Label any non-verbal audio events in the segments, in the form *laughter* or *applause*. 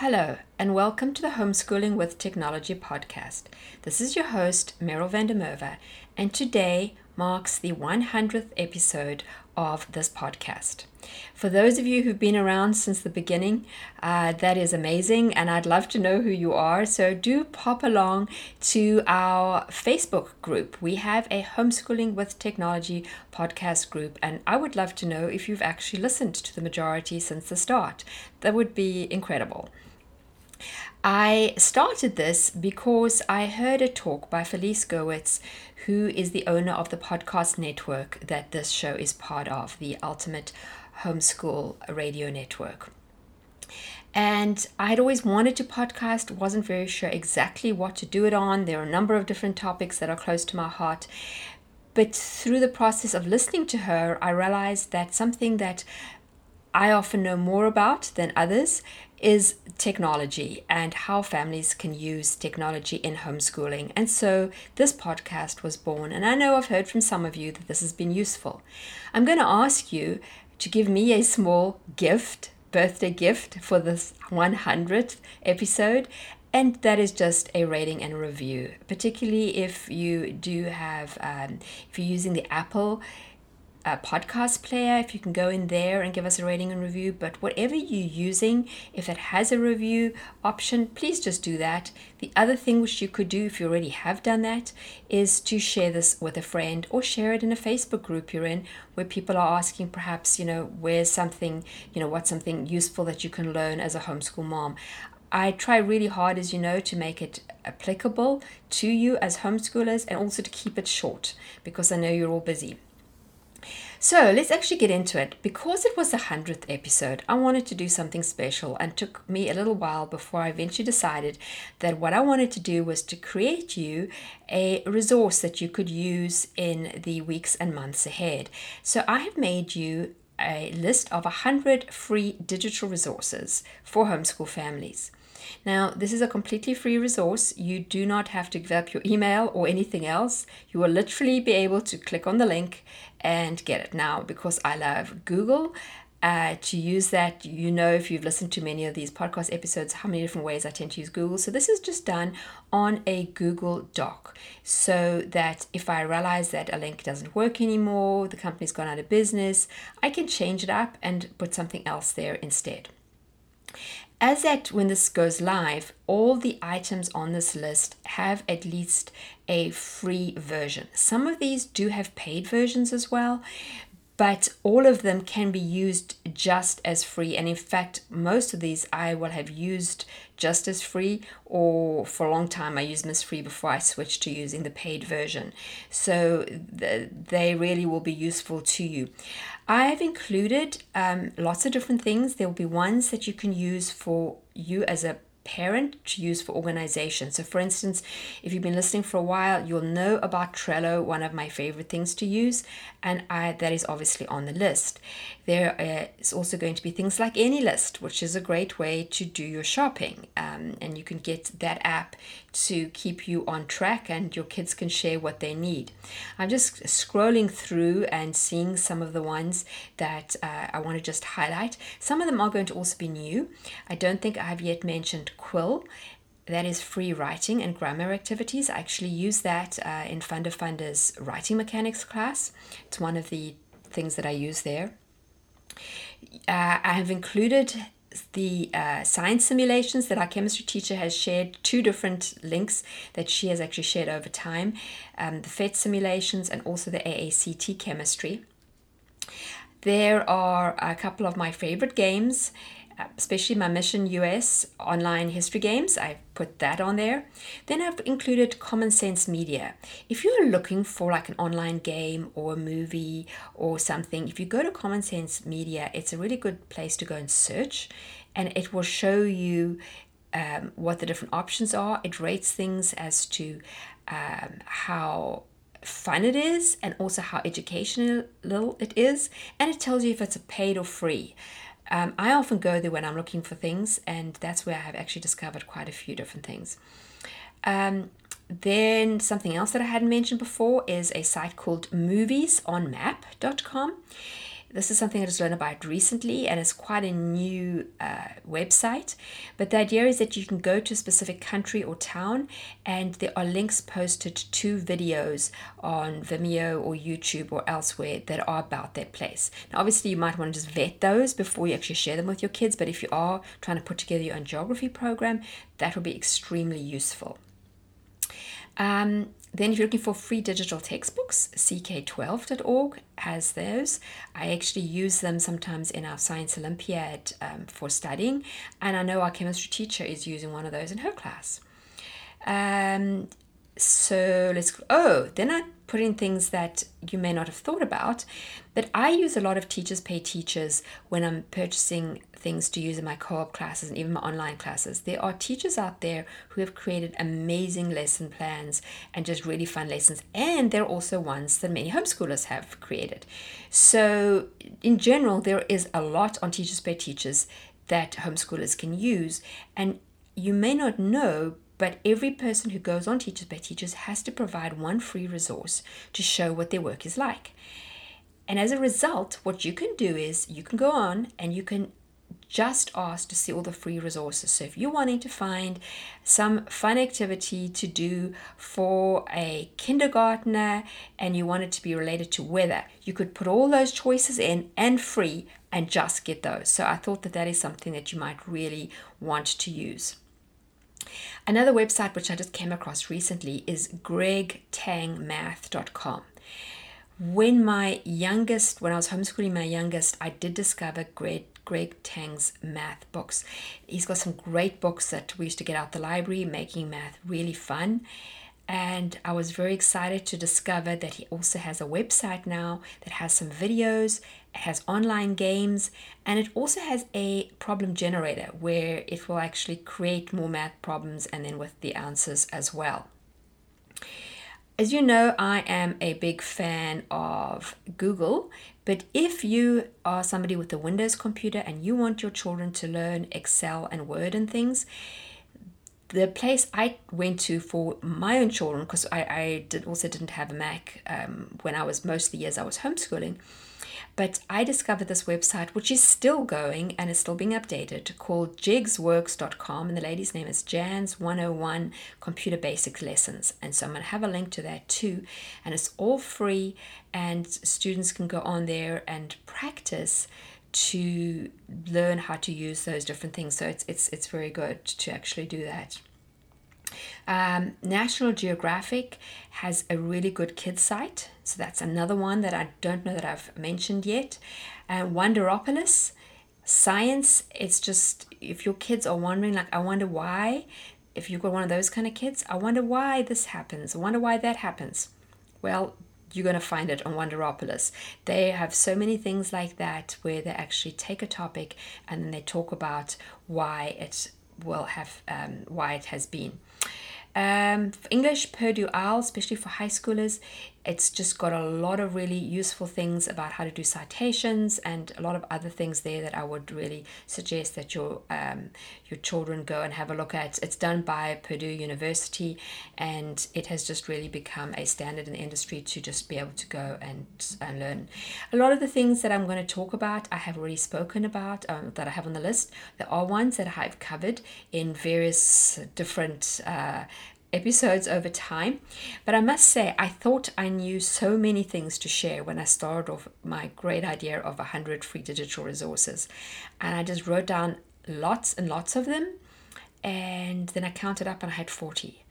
Hello, and welcome to the Homeschooling with Technology podcast. This is your host, Meryl van der Merwe, and today marks the 100th episode of this podcast. For those of you who've been around since the beginning, uh, that is amazing, and I'd love to know who you are. So do pop along to our Facebook group. We have a Homeschooling with Technology podcast group, and I would love to know if you've actually listened to the majority since the start. That would be incredible. I started this because I heard a talk by Felice Gerwitz, who is the owner of the podcast network that this show is part of, the Ultimate Homeschool Radio Network. And I had always wanted to podcast, wasn't very sure exactly what to do it on. There are a number of different topics that are close to my heart. But through the process of listening to her, I realized that something that I often know more about than others is technology and how families can use technology in homeschooling. And so this podcast was born. And I know I've heard from some of you that this has been useful. I'm going to ask you to give me a small gift, birthday gift for this 100th episode. And that is just a rating and review, particularly if you do have, um, if you're using the Apple podcast player, if you can go in there and give us a rating and review. But whatever you're using, if it has a review option, please just do that. The other thing which you could do if you already have done that is to share this with a friend or share it in a Facebook group you're in where people are asking perhaps, you know, where's something, you know, what's something useful that you can learn as a homeschool mom. I try really hard, as you know, to make it applicable to you as homeschoolers and also to keep it short because I know you're all busy. So let's actually get into it. Because it was the 100th episode, I wanted to do something special and took me a little while before I eventually decided that what I wanted to do was to create you a resource that you could use in the weeks and months ahead. So I have made you a list of 100 free digital resources for homeschool families. Now, this is a completely free resource. You do not have to give up your email or anything else. You will literally be able to click on the link and get it. Now, because I love Google, uh, to use that, you know, if you've listened to many of these podcast episodes, how many different ways I tend to use Google. So, this is just done on a Google Doc so that if I realize that a link doesn't work anymore, the company's gone out of business, I can change it up and put something else there instead. As at when this goes live, all the items on this list have at least a free version. Some of these do have paid versions as well, but all of them can be used just as free. And in fact, most of these I will have used just as free, or for a long time I used them as free before I switched to using the paid version. So the, they really will be useful to you. I have included um, lots of different things. There will be ones that you can use for you as a parent to use for organization. So, for instance, if you've been listening for a while, you'll know about Trello, one of my favorite things to use, and I, that is obviously on the list. There uh, also going to be things like AnyList, which is a great way to do your shopping, um, and you can get that app to keep you on track, and your kids can share what they need. I'm just scrolling through and seeing some of the ones that uh, I want to just highlight. Some of them are going to also be new. I don't think I have yet mentioned Quill. That is free writing and grammar activities. I actually use that uh, in Funda Funda's writing mechanics class. It's one of the things that I use there. Uh, I have included the uh, science simulations that our chemistry teacher has shared, two different links that she has actually shared over time um, the PhET simulations and also the AACT chemistry. There are a couple of my favorite games especially my Mission US online history games. I've put that on there. Then I've included Common Sense Media. If you're looking for like an online game or a movie or something, if you go to Common Sense Media, it's a really good place to go and search and it will show you um, what the different options are. It rates things as to um, how fun it is and also how educational it is, and it tells you if it's a paid or free. Um, I often go there when I'm looking for things, and that's where I have actually discovered quite a few different things. Um, then something else that I hadn't mentioned before is a site called moviesonmap.com. This is something I just learned about recently, and it's quite a new uh, website. But the idea is that you can go to a specific country or town, and there are links posted to videos on Vimeo or YouTube or elsewhere that are about that place. Now, obviously, you might want to just vet those before you actually share them with your kids, but if you are trying to put together your own geography program, that will be extremely useful. Um, then, if you're looking for free digital textbooks, CK12.org has those. I actually use them sometimes in our Science Olympiad um, for studying, and I know our chemistry teacher is using one of those in her class. Um, so let's oh then i put in things that you may not have thought about but i use a lot of teachers pay teachers when i'm purchasing things to use in my co-op classes and even my online classes. There are teachers out there who have created amazing lesson plans and just really fun lessons and there are also ones that many homeschoolers have created. So in general there is a lot on teachers pay teachers that homeschoolers can use and you may not know but every person who goes on Teachers Pay Teachers has to provide one free resource to show what their work is like. And as a result, what you can do is you can go on and you can just ask to see all the free resources. So if you're wanting to find some fun activity to do for a kindergartner and you want it to be related to weather, you could put all those choices in and free and just get those. So I thought that that is something that you might really want to use. Another website which I just came across recently is gregtangmath.com. When my youngest, when I was homeschooling my youngest, I did discover Greg, Greg Tang's math books. He's got some great books that we used to get out the library, making math really fun. And I was very excited to discover that he also has a website now that has some videos, it has online games, and it also has a problem generator where it will actually create more math problems and then with the answers as well. As you know, I am a big fan of Google, but if you are somebody with a Windows computer and you want your children to learn Excel and Word and things, the place I went to for my own children, because I, I did also didn't have a Mac um, when I was most of the years I was homeschooling, but I discovered this website, which is still going and is still being updated, called jegsworks.com. And the lady's name is Jan's 101 Computer Basics Lessons. And so I'm going to have a link to that too. And it's all free, and students can go on there and practice to learn how to use those different things. So it's it's it's very good to actually do that. Um, National Geographic has a really good kids site, so that's another one that I don't know that I've mentioned yet. Uh, Wonderopolis, science. It's just if your kids are wondering, like, I wonder why. If you've got one of those kind of kids, I wonder why this happens. I wonder why that happens. Well, you're going to find it on Wonderopolis. They have so many things like that where they actually take a topic and then they talk about why it will have um, why it has been. Um, English Purdue OWL, especially for high schoolers, it's just got a lot of really useful things about how to do citations and a lot of other things there that I would really suggest that your um, your children go and have a look at. It's done by Purdue University, and it has just really become a standard in the industry to just be able to go and, and learn. A lot of the things that I'm going to talk about, I have already spoken about um, that I have on the list. There are ones that I've covered in various different uh, episodes over time. But I must say, I thought I knew so many things to share when I started off my great idea of 100 free digital resources. And I just wrote down lots and lots of them. And then I counted up and I had 40.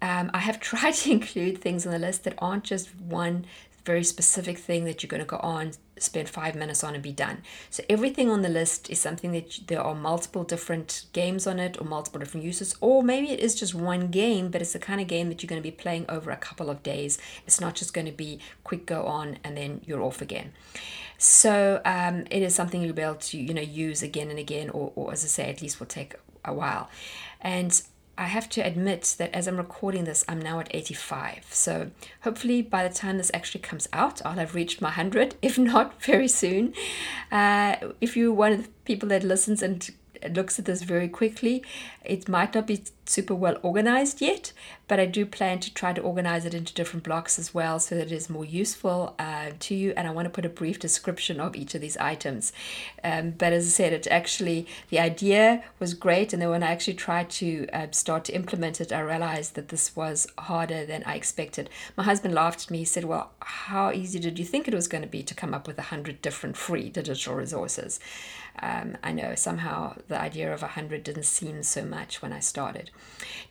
Um, I have *laughs* tried to include things on the list that aren't just one very specific thing that you're going to go on, spend five minutes on, and be done. So everything on the list is something that there are multiple different games on it, or multiple different uses, or maybe it is just one game, but it's the kind of game that you're going to be playing over a couple of days. It's not just going to be quick go on and then you're off again. So um, it is something you'll be able to you know use again and again, or, or as I say, at least will take a while. And I have to admit that as I'm recording this, I'm now at 85. So hopefully by the time this actually comes out, I'll have reached my 100, *laughs* if not very soon. Uh, if you're one of the people that listens and looks at this very quickly. It might not be super well organized yet, but I do plan to try to organize it into different blocks as well so that it is more useful uh, to you. And I want to put a brief description of each of these items. Um, but as I said, it actually, the idea was great. And then when I actually tried to uh, start to implement it, I realized that this was harder than I expected. My husband laughed at me. He said, Well, how easy did you think it was going to be to come up with 100 different free digital resources? Um, I know somehow the idea of 100 didn't seem so much when I started.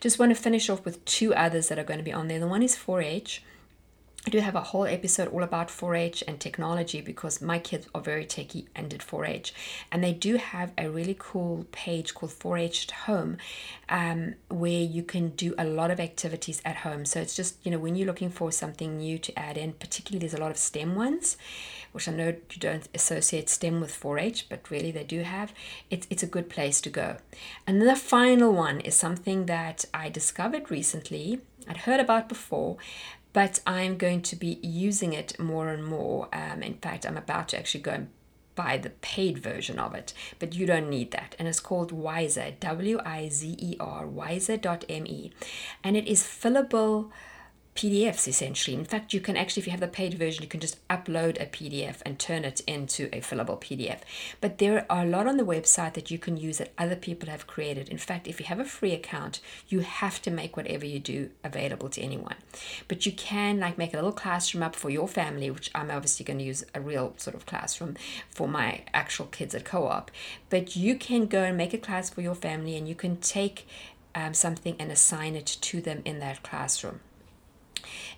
Just want to finish off with two others that are going to be on there. The one is 4 H. I do have a whole episode all about 4 H and technology because my kids are very techy and did 4 H. And they do have a really cool page called 4 H at Home um, where you can do a lot of activities at home. So it's just, you know, when you're looking for something new to add in, particularly there's a lot of STEM ones which I know you don't associate STEM with 4 H, but really they do have, it's, it's a good place to go. And the final one is something that I discovered recently, I'd heard about before, but I'm going to be using it more and more. Um, in fact, I'm about to actually go and buy the paid version of it, but you don't need that. And it's called Wizer, W I Z E R, wizer.me. And it is fillable PDFs essentially. In fact, you can actually, if you have the paid version, you can just upload a PDF and turn it into a fillable PDF. But there are a lot on the website that you can use that other people have created. In fact, if you have a free account, you have to make whatever you do available to anyone. But you can like make a little classroom up for your family, which I'm obviously going to use a real sort of classroom for my actual kids at co-op. But you can go and make a class for your family and you can take um, something and assign it to them in that classroom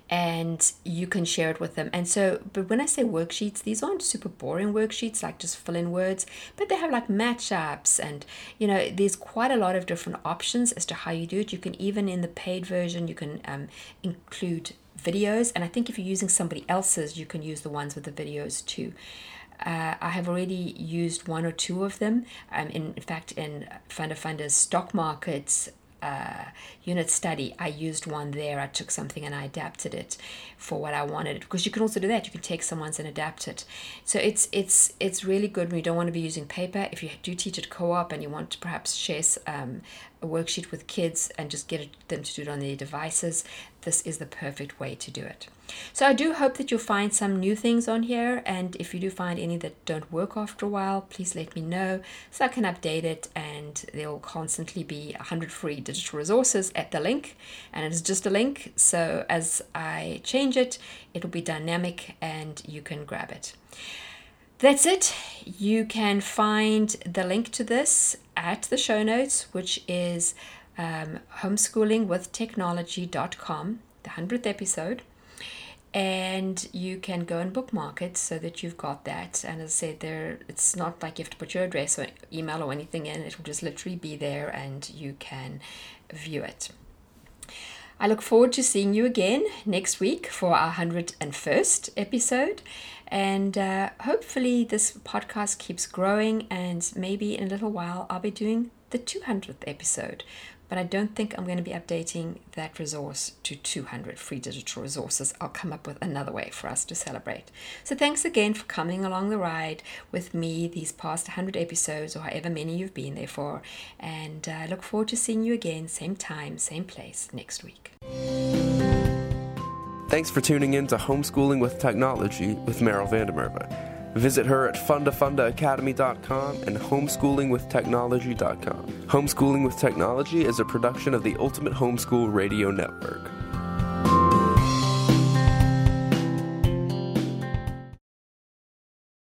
and you can share it with them. And so, but when I say worksheets, these aren't super boring worksheets, like just fill in words, but they have like matchups, and you know, there's quite a lot of different options as to how you do it. You can even in the paid version, you can um, include videos, and I think if you're using somebody else's, you can use the ones with the videos too. Uh, I have already used one or two of them. Um, in, in fact, in Funda Funda's stock markets uh, unit study, I used one there. I took something and I adapted it for what I wanted. Because you can also do that. You can take someone's and adapt it. So it's it's it's really good when you don't want to be using paper. If you do teach at co-op and you want to perhaps share um, a worksheet with kids and just get them to do it on their devices, this is the perfect way to do it. So I do hope that you'll find some new things on here. And if you do find any that don't work after a while, please let me know so I can update it. And there'll constantly be 100 free digital resources at the link. And it is just a link. So as I change it, it'll be dynamic and you can grab it. That's it. You can find the link to this at the show notes, which is um, homeschoolingwithtechnology.com, the 100th episode. And you can go and bookmark it so that you've got that. And as I said, there it's not like you have to put your address or email or anything in. It will just literally be there and you can view it. I look forward to seeing you again next week for our 101st episode. And uh, hopefully, this podcast keeps growing, and maybe in a little while, I'll be doing the 200th episode. But I don't think I'm going to be updating that resource to 200 free digital resources. I'll come up with another way for us to celebrate. So, thanks again for coming along the ride with me these past 100 episodes, or however many you've been there for. And I uh, look forward to seeing you again, same time, same place next week. Thanks for tuning in to Homeschooling with Technology with Meryl van der Merwe. Visit her at fundafundaacademy.com and homeschoolingwithtechnology.com. Homeschooling with Technology is a production of the Ultimate Homeschool Radio Network.